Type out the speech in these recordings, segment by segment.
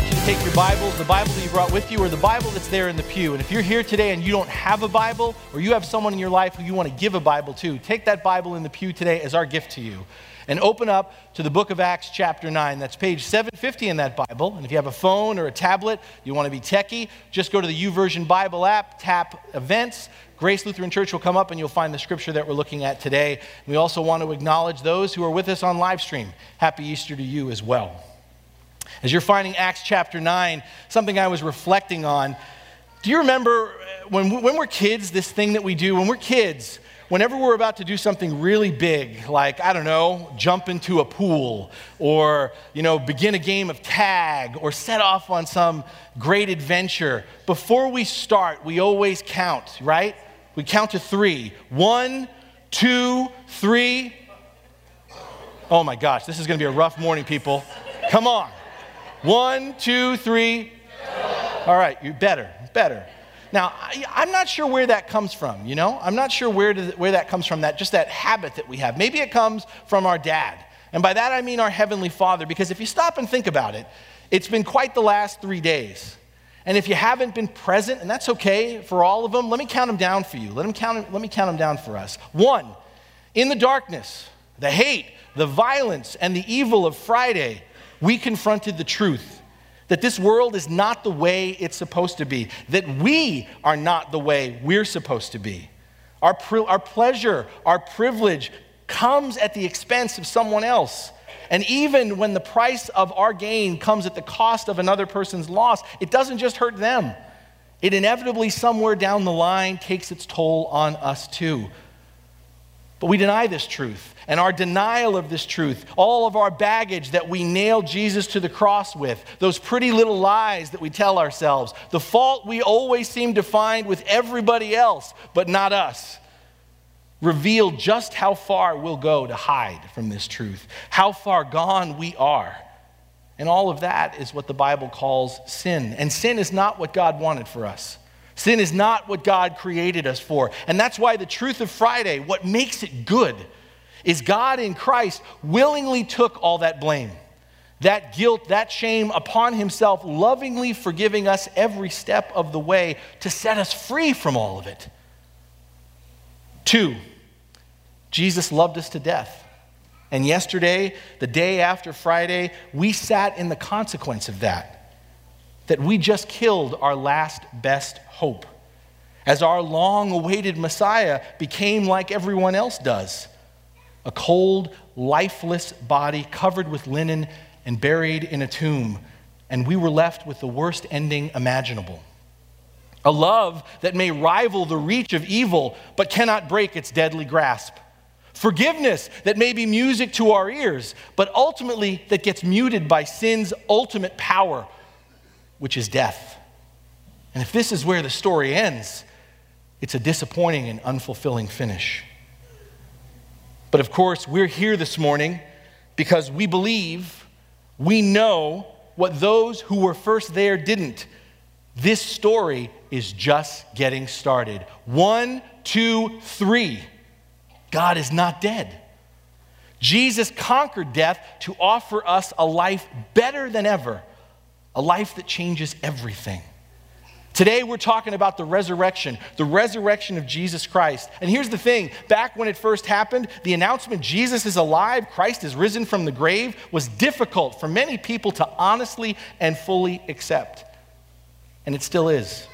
Invite you to take your Bibles, the Bible that you brought with you, or the Bible that's there in the pew. And if you're here today and you don't have a Bible, or you have someone in your life who you want to give a Bible to, take that Bible in the pew today as our gift to you. And open up to the book of Acts, chapter 9. That's page 750 in that Bible. And if you have a phone or a tablet, you want to be techie, just go to the YouVersion Bible app, tap events. Grace Lutheran Church will come up and you'll find the scripture that we're looking at today. We also want to acknowledge those who are with us on live stream. Happy Easter to you as well. As you're finding Acts chapter 9, something I was reflecting on. Do you remember uh, when, when we're kids, this thing that we do? When we're kids, whenever we're about to do something really big, like, I don't know, jump into a pool, or, you know, begin a game of tag, or set off on some great adventure, before we start, we always count, right? We count to three. One, two, three. Oh my gosh, this is going to be a rough morning, people. Come on. One, two, three. All right, you're better, better. Now, I, am not sure where that comes from, you know? I'm not sure where, does, where that comes from, that just that habit that we have. Maybe it comes from our dad. And by that I mean our Heavenly Father, because if you stop and think about it, it's been quite the last three days. And if you haven't been present, and that's okay for all of them, let me count them down for you. Let, them count, let me count them down for us. One, in the darkness, the hate, the violence, and the evil of Friday, we confronted the truth that this world is not the way it's supposed to be, that we are not the way we're supposed to be. Our, our pleasure, our privilege comes at the expense of someone else. And even when the price of our gain comes at the cost of another person's loss, it doesn't just hurt them. It inevitably, somewhere down the line, takes its toll on us too. But we deny this truth. And our denial of this truth, all of our baggage that we nail Jesus to the cross with, those pretty little lies that we tell ourselves, the fault we always seem to find with everybody else, but not us, reveal just how far we'll go to hide from this truth, how far gone we are. And all of that is what the Bible calls sin. And sin is not what God wanted for us. Sin is not what God created us for. And that's why the truth of Friday, what makes it good, is God in Christ willingly took all that blame, that guilt, that shame upon himself, lovingly forgiving us every step of the way to set us free from all of it. Two, Jesus loved us to death. And yesterday, the day after Friday, we sat in the consequence of that that we just killed our last best hope as our long awaited Messiah became like everyone else does a cold, lifeless body covered with linen and buried in a tomb, and we were left with the worst ending imaginable. A love that may rival the reach of evil, but cannot break its deadly grasp. Forgiveness that may be music to our ears, but ultimately that gets muted by sin's ultimate power which is death. And if this is where the story ends, it's a disappointing and unfulfilling finish. But of course, we're here this morning because we believe, we know what those who were first there didn't. This story is just getting started. One, two, three. God is not dead. Jesus conquered death to offer us a life better than ever a life that changes everything. Today, we're talking about the resurrection, the resurrection of Jesus Christ. And here's the thing back when it first happened, the announcement Jesus is alive, Christ is risen from the grave, was difficult for many people to honestly and fully accept. And it still is.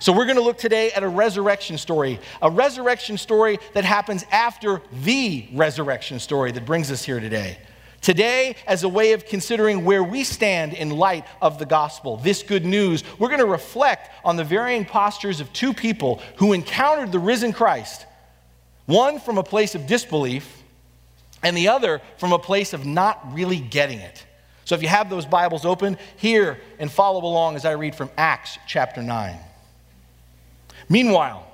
So, we're going to look today at a resurrection story, a resurrection story that happens after the resurrection story that brings us here today. Today, as a way of considering where we stand in light of the gospel, this good news, we're going to reflect on the varying postures of two people who encountered the risen Christ. One from a place of disbelief, and the other from a place of not really getting it. So if you have those Bibles open, hear and follow along as I read from Acts chapter 9. Meanwhile,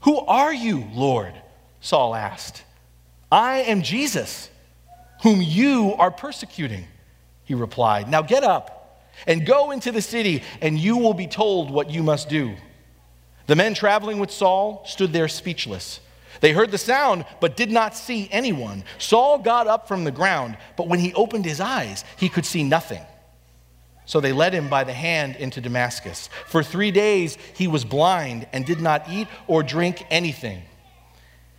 Who are you, Lord? Saul asked. I am Jesus, whom you are persecuting, he replied. Now get up and go into the city, and you will be told what you must do. The men traveling with Saul stood there speechless. They heard the sound, but did not see anyone. Saul got up from the ground, but when he opened his eyes, he could see nothing. So they led him by the hand into Damascus. For three days he was blind and did not eat or drink anything.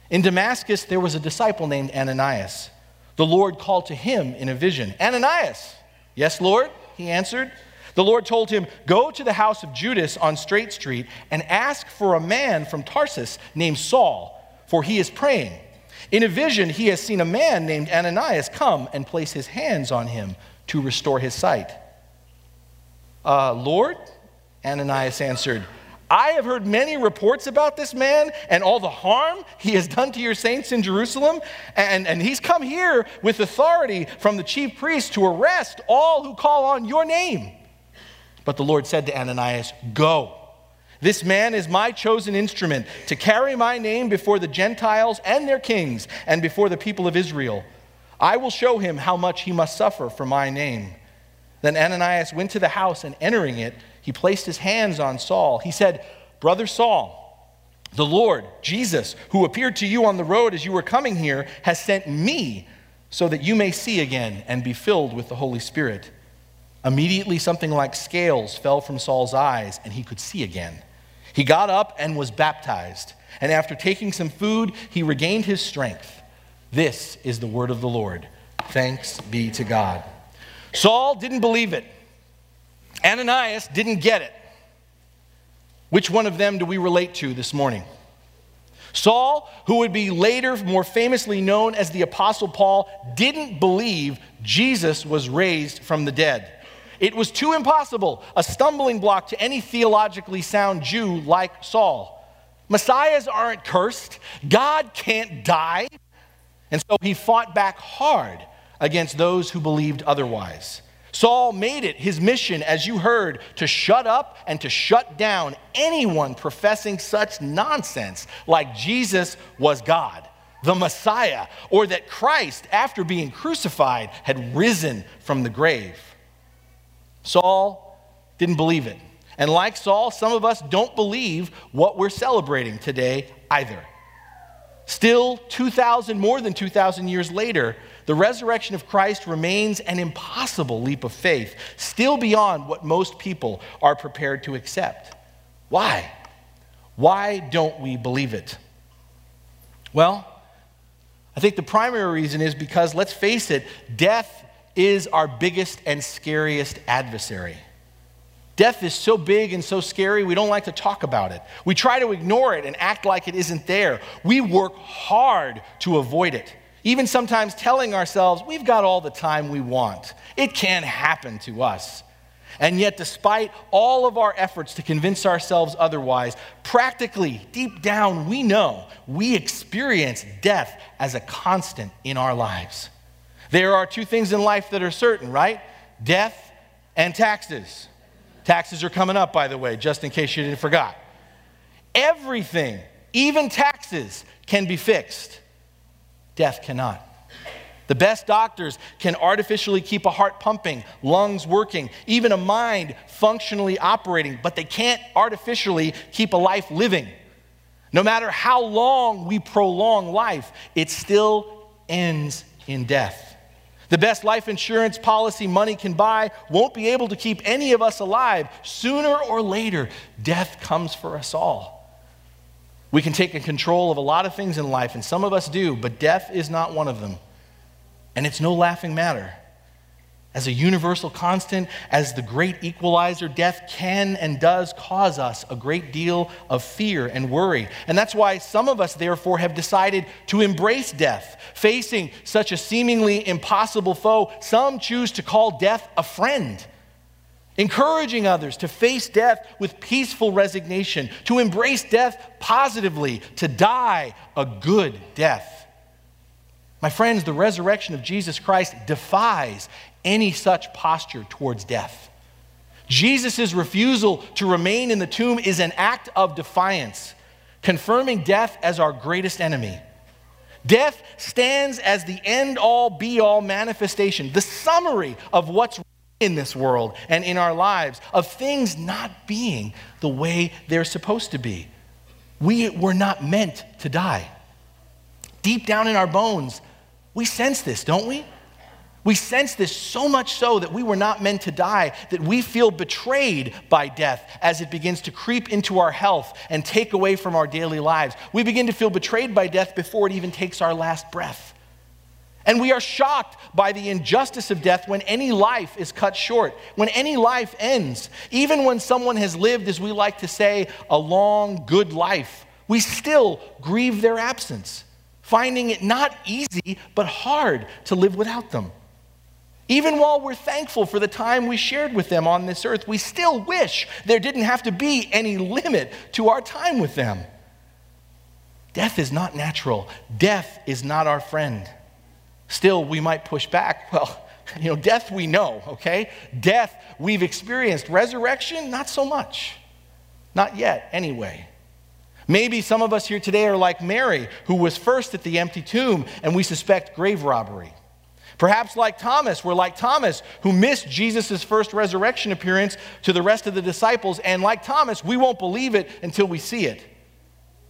In Damascus, there was a disciple named Ananias. The Lord called to him in a vision Ananias! Yes, Lord, he answered. The Lord told him, Go to the house of Judas on Straight Street and ask for a man from Tarsus named Saul for he is praying. In a vision, he has seen a man named Ananias come and place his hands on him to restore his sight. Uh, Lord, Ananias answered, I have heard many reports about this man and all the harm he has done to your saints in Jerusalem. And, and he's come here with authority from the chief priest to arrest all who call on your name. But the Lord said to Ananias, Go. This man is my chosen instrument to carry my name before the Gentiles and their kings and before the people of Israel. I will show him how much he must suffer for my name. Then Ananias went to the house, and entering it, he placed his hands on Saul. He said, Brother Saul, the Lord, Jesus, who appeared to you on the road as you were coming here, has sent me so that you may see again and be filled with the Holy Spirit. Immediately, something like scales fell from Saul's eyes, and he could see again. He got up and was baptized. And after taking some food, he regained his strength. This is the word of the Lord. Thanks be to God. Saul didn't believe it, Ananias didn't get it. Which one of them do we relate to this morning? Saul, who would be later more famously known as the Apostle Paul, didn't believe Jesus was raised from the dead. It was too impossible, a stumbling block to any theologically sound Jew like Saul. Messiahs aren't cursed, God can't die. And so he fought back hard against those who believed otherwise. Saul made it his mission, as you heard, to shut up and to shut down anyone professing such nonsense like Jesus was God, the Messiah, or that Christ, after being crucified, had risen from the grave. Saul didn't believe it. And like Saul, some of us don't believe what we're celebrating today either. Still, 2,000, more than 2,000 years later, the resurrection of Christ remains an impossible leap of faith, still beyond what most people are prepared to accept. Why? Why don't we believe it? Well, I think the primary reason is because, let's face it, death is our biggest and scariest adversary. Death is so big and so scary, we don't like to talk about it. We try to ignore it and act like it isn't there. We work hard to avoid it, even sometimes telling ourselves, we've got all the time we want. It can't happen to us. And yet, despite all of our efforts to convince ourselves otherwise, practically, deep down, we know we experience death as a constant in our lives. There are two things in life that are certain, right? Death and taxes. Taxes are coming up, by the way, just in case you didn't forgot. Everything, even taxes, can be fixed. Death cannot. The best doctors can artificially keep a heart pumping, lungs working, even a mind functionally operating, but they can't artificially keep a life living. No matter how long we prolong life, it still ends in death. The best life insurance policy money can buy won't be able to keep any of us alive. Sooner or later, death comes for us all. We can take control of a lot of things in life, and some of us do, but death is not one of them. And it's no laughing matter. As a universal constant, as the great equalizer, death can and does cause us a great deal of fear and worry. And that's why some of us, therefore, have decided to embrace death. Facing such a seemingly impossible foe, some choose to call death a friend encouraging others to face death with peaceful resignation, to embrace death positively, to die a good death. My friends, the resurrection of Jesus Christ defies any such posture towards death. Jesus' refusal to remain in the tomb is an act of defiance, confirming death as our greatest enemy. Death stands as the end all be all manifestation, the summary of what's in this world and in our lives of things not being the way they're supposed to be. We were not meant to die. Deep down in our bones, we sense this, don't we? We sense this so much so that we were not meant to die, that we feel betrayed by death as it begins to creep into our health and take away from our daily lives. We begin to feel betrayed by death before it even takes our last breath. And we are shocked by the injustice of death when any life is cut short, when any life ends. Even when someone has lived, as we like to say, a long, good life, we still grieve their absence, finding it not easy, but hard to live without them. Even while we're thankful for the time we shared with them on this earth, we still wish there didn't have to be any limit to our time with them. Death is not natural, death is not our friend. Still, we might push back. Well, you know, death we know, okay? Death we've experienced. Resurrection, not so much. Not yet, anyway. Maybe some of us here today are like Mary, who was first at the empty tomb, and we suspect grave robbery. Perhaps like Thomas, we're like Thomas, who missed Jesus' first resurrection appearance to the rest of the disciples, and like Thomas, we won't believe it until we see it.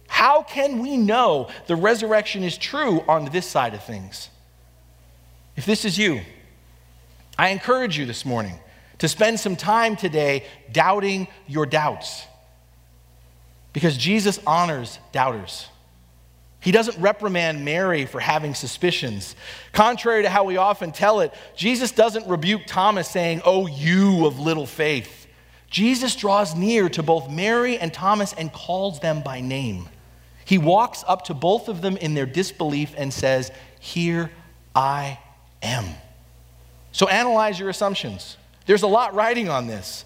How can we know the resurrection is true on this side of things? If this is you, I encourage you this morning to spend some time today doubting your doubts. Because Jesus honors doubters. He doesn't reprimand Mary for having suspicions. Contrary to how we often tell it, Jesus doesn't rebuke Thomas saying, Oh, you of little faith. Jesus draws near to both Mary and Thomas and calls them by name. He walks up to both of them in their disbelief and says, Here I am. So analyze your assumptions. There's a lot writing on this.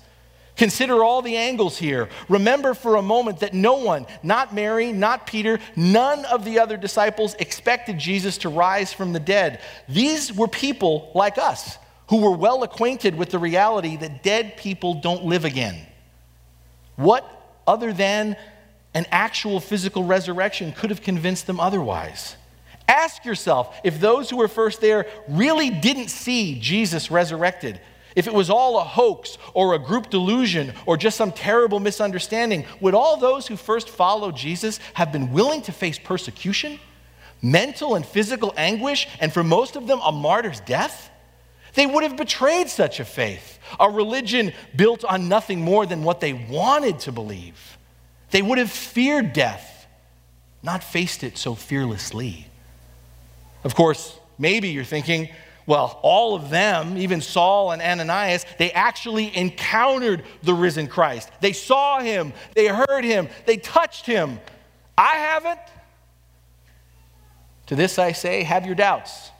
Consider all the angles here. Remember for a moment that no one, not Mary, not Peter, none of the other disciples expected Jesus to rise from the dead. These were people like us who were well acquainted with the reality that dead people don't live again. What other than an actual physical resurrection could have convinced them otherwise? Ask yourself if those who were first there really didn't see Jesus resurrected. If it was all a hoax or a group delusion or just some terrible misunderstanding, would all those who first followed Jesus have been willing to face persecution, mental and physical anguish, and for most of them, a martyr's death? They would have betrayed such a faith, a religion built on nothing more than what they wanted to believe. They would have feared death, not faced it so fearlessly. Of course, maybe you're thinking, well, all of them, even Saul and Ananias, they actually encountered the risen Christ. They saw him, they heard him, they touched him. I haven't. To this I say, have your doubts,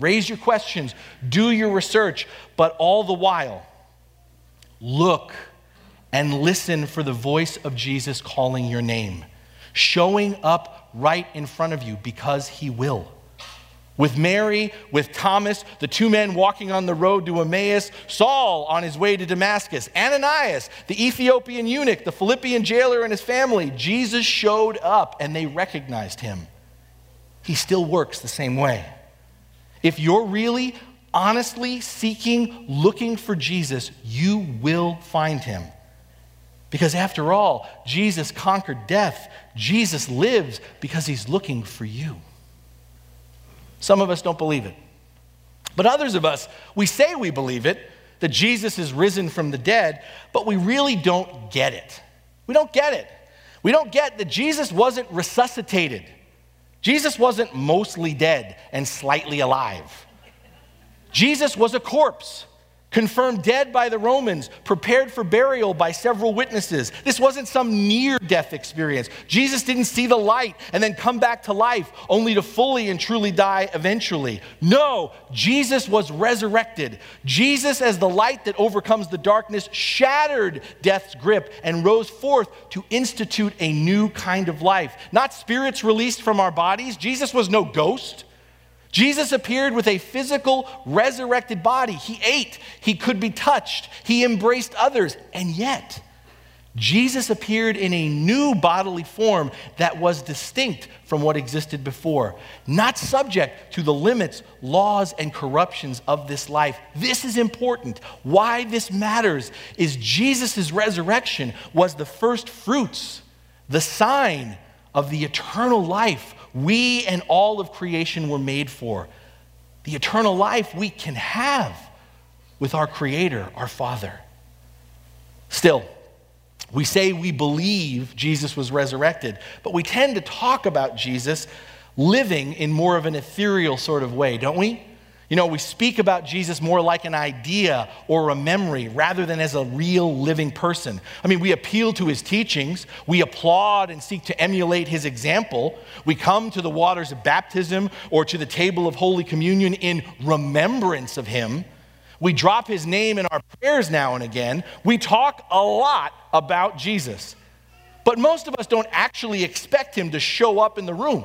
raise your questions, do your research, but all the while, look and listen for the voice of Jesus calling your name, showing up right in front of you because he will with Mary, with Thomas, the two men walking on the road to Emmaus, Saul on his way to Damascus, Ananias, the Ethiopian eunuch, the Philippian jailer, and his family. Jesus showed up and they recognized him. He still works the same way. If you're really, honestly seeking, looking for Jesus, you will find him. Because after all, Jesus conquered death. Jesus lives because he's looking for you. Some of us don't believe it. But others of us, we say we believe it, that Jesus is risen from the dead, but we really don't get it. We don't get it. We don't get that Jesus wasn't resuscitated. Jesus wasn't mostly dead and slightly alive. Jesus was a corpse confirmed dead by the Romans, prepared for burial by several witnesses. This wasn't some near death experience. Jesus didn't see the light and then come back to life only to fully and truly die eventually. No, Jesus was resurrected. Jesus, as the light that overcomes the darkness, shattered death's grip and rose forth to institute a new kind of life. Not spirits released from our bodies. Jesus was no ghost. Jesus appeared with a physical, resurrected body. He ate, he could be touched, he embraced others, and yet, Jesus appeared in a new bodily form that was distinct from what existed before, not subject to the limits, laws, and corruptions of this life. This is important. Why this matters is Jesus' resurrection was the first fruits, the sign of the eternal life we and all of creation were made for. The eternal life we can have with our Creator, our Father. Still, we say we believe Jesus was resurrected, but we tend to talk about Jesus living in more of an ethereal sort of way, don't we? You know, we speak about Jesus more like an idea or a memory rather than as a real living person. I mean, we appeal to his teachings, we applaud and seek to emulate his example. We come to the waters of baptism or to the table of Holy Communion in remembrance of him. We drop his name in our prayers now and again. We talk a lot about Jesus. But most of us don't actually expect him to show up in the room.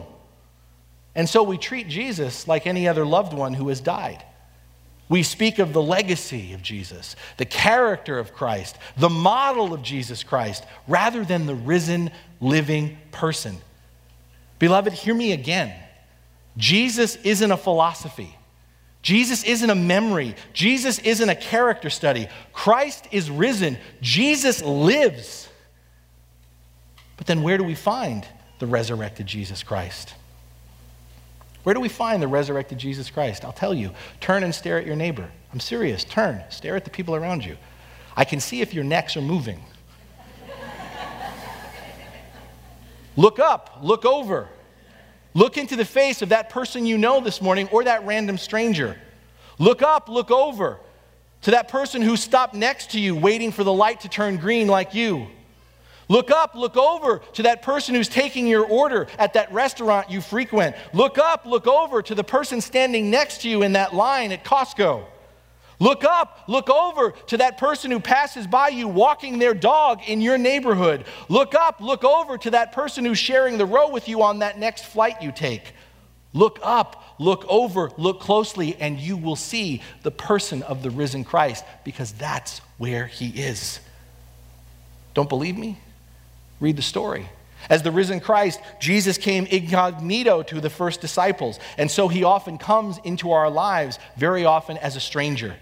And so we treat Jesus like any other loved one who has died. We speak of the legacy of Jesus, the character of Christ, the model of Jesus Christ, rather than the risen, living person. Beloved, hear me again. Jesus isn't a philosophy. Jesus isn't a memory. Jesus isn't a character study. Christ is risen. Jesus lives. But then where do we find the resurrected Jesus Christ? Where do we find the resurrected Jesus Christ? I'll tell you. Turn and stare at your neighbor. I'm serious. Turn, stare at the people around you. I can see if your necks are moving. look up, look over. Look into the face of that person you know this morning or that random stranger. Look up, look over to that person who stopped next to you waiting for the light to turn green like you. Look up, look over to that person who's taking your order at that restaurant you frequent. Look up, look over to the person standing next to you in that line at Costco. Look up, look over to that person who passes by you walking their dog in your neighborhood. Look up, look over to that person who's sharing the row with you on that next flight you take. Look up, look over, look closely, and you will see the person of the risen Christ because that's where he is. Don't believe me? Read the story. As the risen Christ, Jesus came incognito to the first disciples, and so he often comes into our lives, very often as a stranger.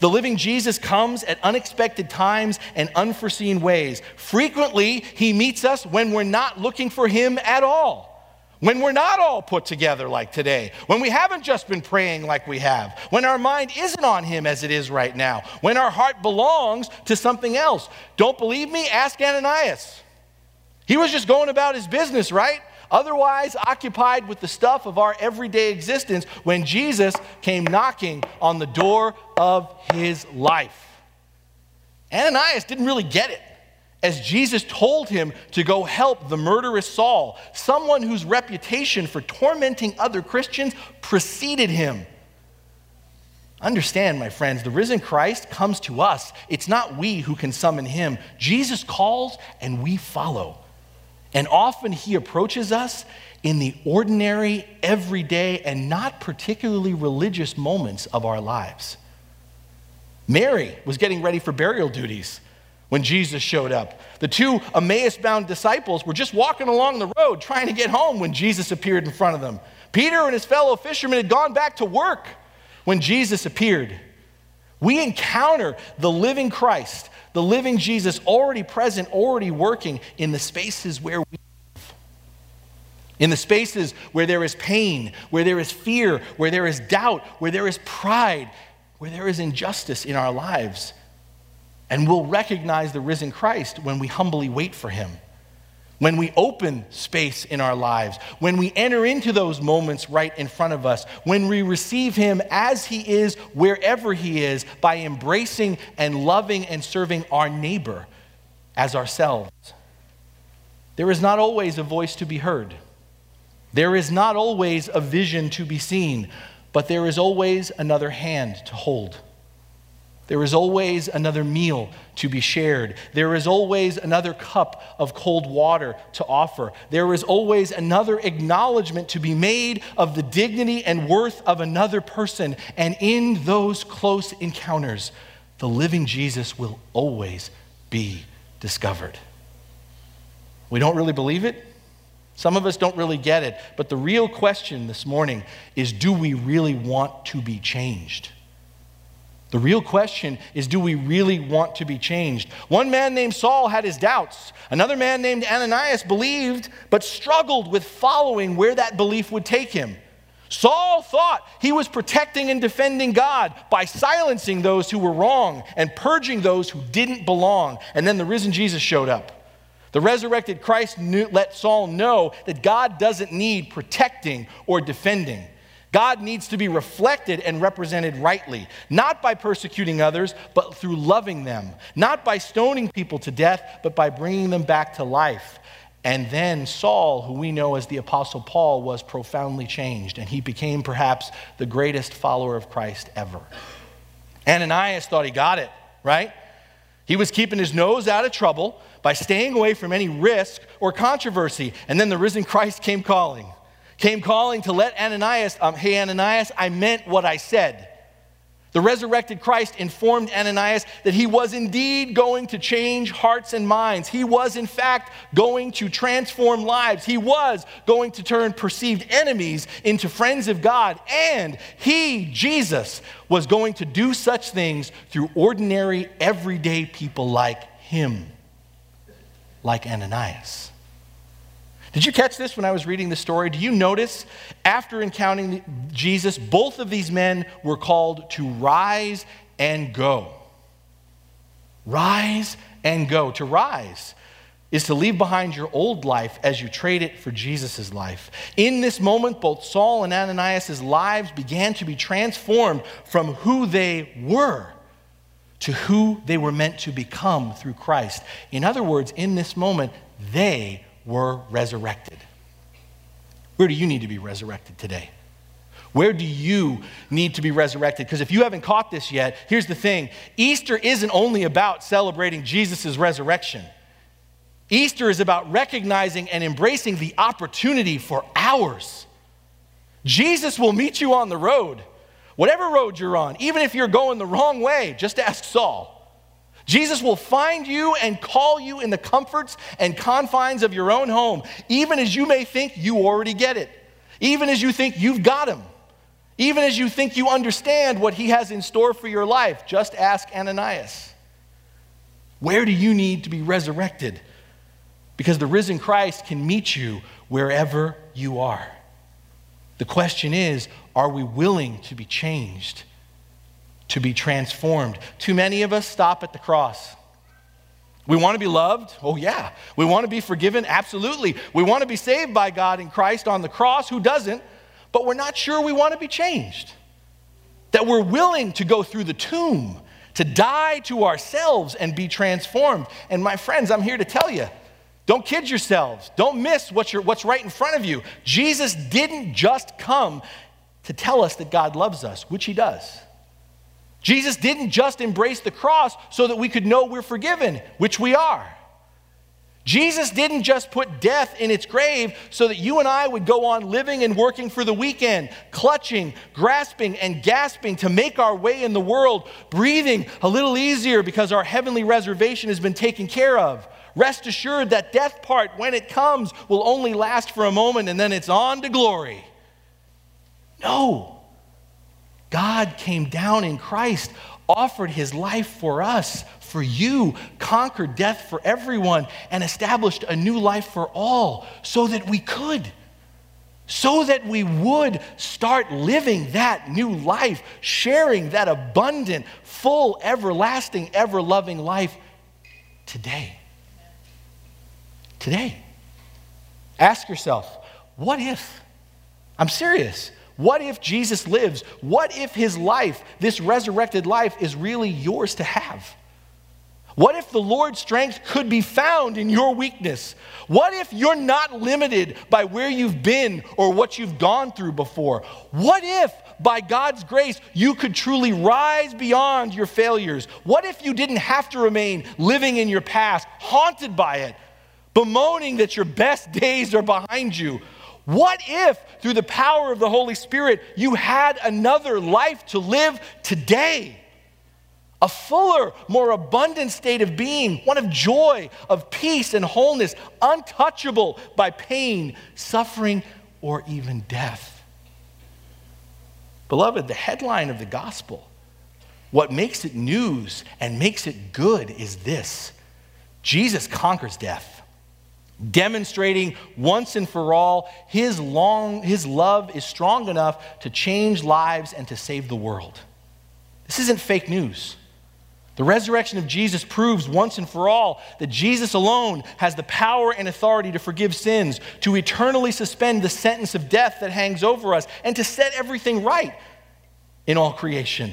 The living Jesus comes at unexpected times and unforeseen ways. Frequently, he meets us when we're not looking for him at all. When we're not all put together like today, when we haven't just been praying like we have, when our mind isn't on Him as it is right now, when our heart belongs to something else. Don't believe me? Ask Ananias. He was just going about his business, right? Otherwise, occupied with the stuff of our everyday existence when Jesus came knocking on the door of his life. Ananias didn't really get it as Jesus told him to go help the murderous Saul, someone whose reputation for tormenting other Christians preceded him. Understand, my friends, the risen Christ comes to us. It's not we who can summon him. Jesus calls and we follow. And often he approaches us in the ordinary, everyday, and not particularly religious moments of our lives. Mary was getting ready for burial duties when Jesus showed up. The two Emmaus bound disciples were just walking along the road trying to get home when Jesus appeared in front of them. Peter and his fellow fishermen had gone back to work when Jesus appeared. We encounter the living Christ the living Jesus already present, already working in the spaces where we live. In the spaces where there is pain, where there is fear, where there is doubt, where there is pride, where there is injustice in our lives. And we'll recognize the risen Christ when we humbly wait for him. When we open space in our lives, when we enter into those moments right in front of us, when we receive Him as He is, wherever He is, by embracing and loving and serving our neighbor as ourselves. There is not always a voice to be heard. There is not always a vision to be seen, but there is always another hand to hold. There is always another meal to be shared. There is always another cup of cold water to offer. There is always another acknowledgement to be made of the dignity and worth of another person. And in those close encounters, the living Jesus will always be discovered. We don't really believe it. Some of us don't really get it. But the real question this morning is do we really want to be changed? The real question is do we really want to be changed? One man named Saul had his doubts. Another man named Ananias believed, but struggled with following where that belief would take him. Saul thought he was protecting and defending God by silencing those who were wrong and purging those who didn't belong. And then the risen Jesus showed up. The resurrected Christ knew, let Saul know that God doesn't need protecting or defending. God needs to be reflected and represented rightly, not by persecuting others, but through loving them, not by stoning people to death, but by bringing them back to life. And then Saul, who we know as the Apostle Paul, was profoundly changed, and he became perhaps the greatest follower of Christ ever. Ananias thought he got it, right? He was keeping his nose out of trouble by staying away from any risk or controversy. And then the risen Christ came calling came calling to let Ananias, um, hey, Ananias, I meant what I said. The resurrected Christ informed Ananias that he was indeed going to change hearts and minds. He was, in fact, going to transform lives. He was going to turn perceived enemies into friends of God. And he, Jesus, was going to do such things through ordinary, everyday people like him, like Ananias. Did you catch this when I was reading the story? Do you notice after encountering Jesus, both of these men were called to rise and go? Rise and go. To rise is to leave behind your old life as you trade it for Jesus' life. In this moment, both Saul and Ananias' lives began to be transformed from who they were to who they were meant to become through Christ. In other words, in this moment, they were resurrected. Where do you need to be resurrected today? Where do you need to be resurrected? Because if you haven't caught this yet, here's the thing Easter isn't only about celebrating Jesus' resurrection. Easter is about recognizing and embracing the opportunity for ours. Jesus will meet you on the road, whatever road you're on, even if you're going the wrong way, just ask Saul. Jesus will find you and call you in the comforts and confines of your own home, even as you may think you already get it, even as you think you've got him, even as you think you understand what he has in store for your life. Just ask Ananias. Where do you need to be resurrected? Because the risen Christ can meet you wherever you are. The question is are we willing to be changed? To be transformed. Too many of us stop at the cross. We want to be loved? Oh, yeah. We want to be forgiven? Absolutely. We want to be saved by God in Christ on the cross? Who doesn't? But we're not sure we want to be changed. That we're willing to go through the tomb, to die to ourselves and be transformed. And my friends, I'm here to tell you don't kid yourselves. Don't miss what's, what's right in front of you. Jesus didn't just come to tell us that God loves us, which he does. Jesus didn't just embrace the cross so that we could know we're forgiven, which we are. Jesus didn't just put death in its grave so that you and I would go on living and working for the weekend, clutching, grasping, and gasping to make our way in the world, breathing a little easier because our heavenly reservation has been taken care of. Rest assured that death part, when it comes, will only last for a moment and then it's on to glory. No. God came down in Christ, offered his life for us, for you, conquered death for everyone, and established a new life for all so that we could. So that we would start living that new life, sharing that abundant, full, everlasting, ever loving life today. Today. Ask yourself, what if? I'm serious. What if Jesus lives? What if his life, this resurrected life, is really yours to have? What if the Lord's strength could be found in your weakness? What if you're not limited by where you've been or what you've gone through before? What if, by God's grace, you could truly rise beyond your failures? What if you didn't have to remain living in your past, haunted by it, bemoaning that your best days are behind you? What if, through the power of the Holy Spirit, you had another life to live today? A fuller, more abundant state of being, one of joy, of peace and wholeness, untouchable by pain, suffering, or even death. Beloved, the headline of the gospel, what makes it news and makes it good is this Jesus conquers death demonstrating once and for all his long his love is strong enough to change lives and to save the world this isn't fake news the resurrection of Jesus proves once and for all that Jesus alone has the power and authority to forgive sins, to eternally suspend the sentence of death that hangs over us, and to set everything right in all creation.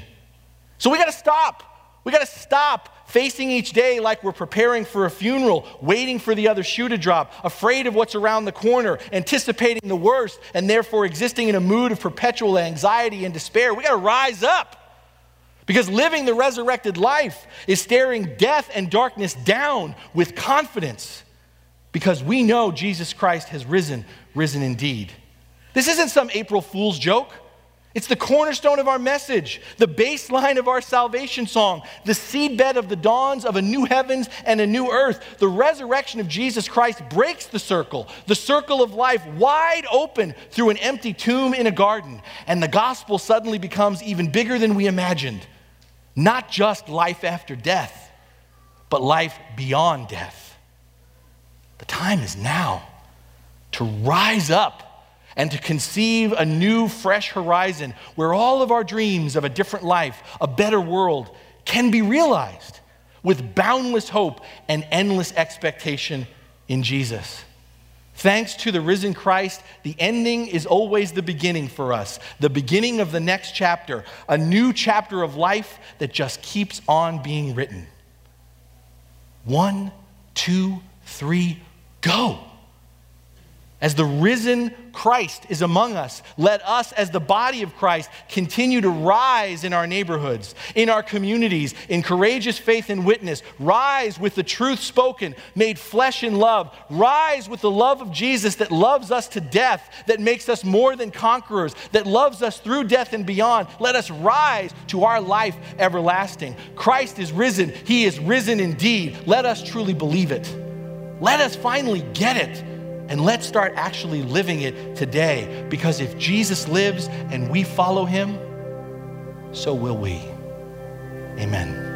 So we got to stop. We got to stop facing each day like we're preparing for a funeral, waiting for the other shoe to drop, afraid of what's around the corner, anticipating the worst, and therefore existing in a mood of perpetual anxiety and despair. We got to rise up. Because living the resurrected life is staring death and darkness down with confidence because we know Jesus Christ has risen, risen indeed. This isn't some April Fool's joke. It's the cornerstone of our message, the baseline of our salvation song, the seedbed of the dawns of a new heavens and a new earth. The resurrection of Jesus Christ breaks the circle, the circle of life wide open through an empty tomb in a garden. And the gospel suddenly becomes even bigger than we imagined. Not just life after death, but life beyond death. The time is now to rise up and to conceive a new, fresh horizon where all of our dreams of a different life, a better world, can be realized with boundless hope and endless expectation in Jesus. Thanks to the risen Christ, the ending is always the beginning for us, the beginning of the next chapter, a new chapter of life that just keeps on being written. One, two, three, go. As the risen Christ is among us, let us, as the body of Christ, continue to rise in our neighborhoods, in our communities, in courageous faith and witness. Rise with the truth spoken, made flesh in love. Rise with the love of Jesus that loves us to death, that makes us more than conquerors, that loves us through death and beyond. Let us rise to our life everlasting. Christ is risen. He is risen indeed. Let us truly believe it. Let us finally get it and let's start actually living it today because if Jesus lives and we follow him, so will we. Amen.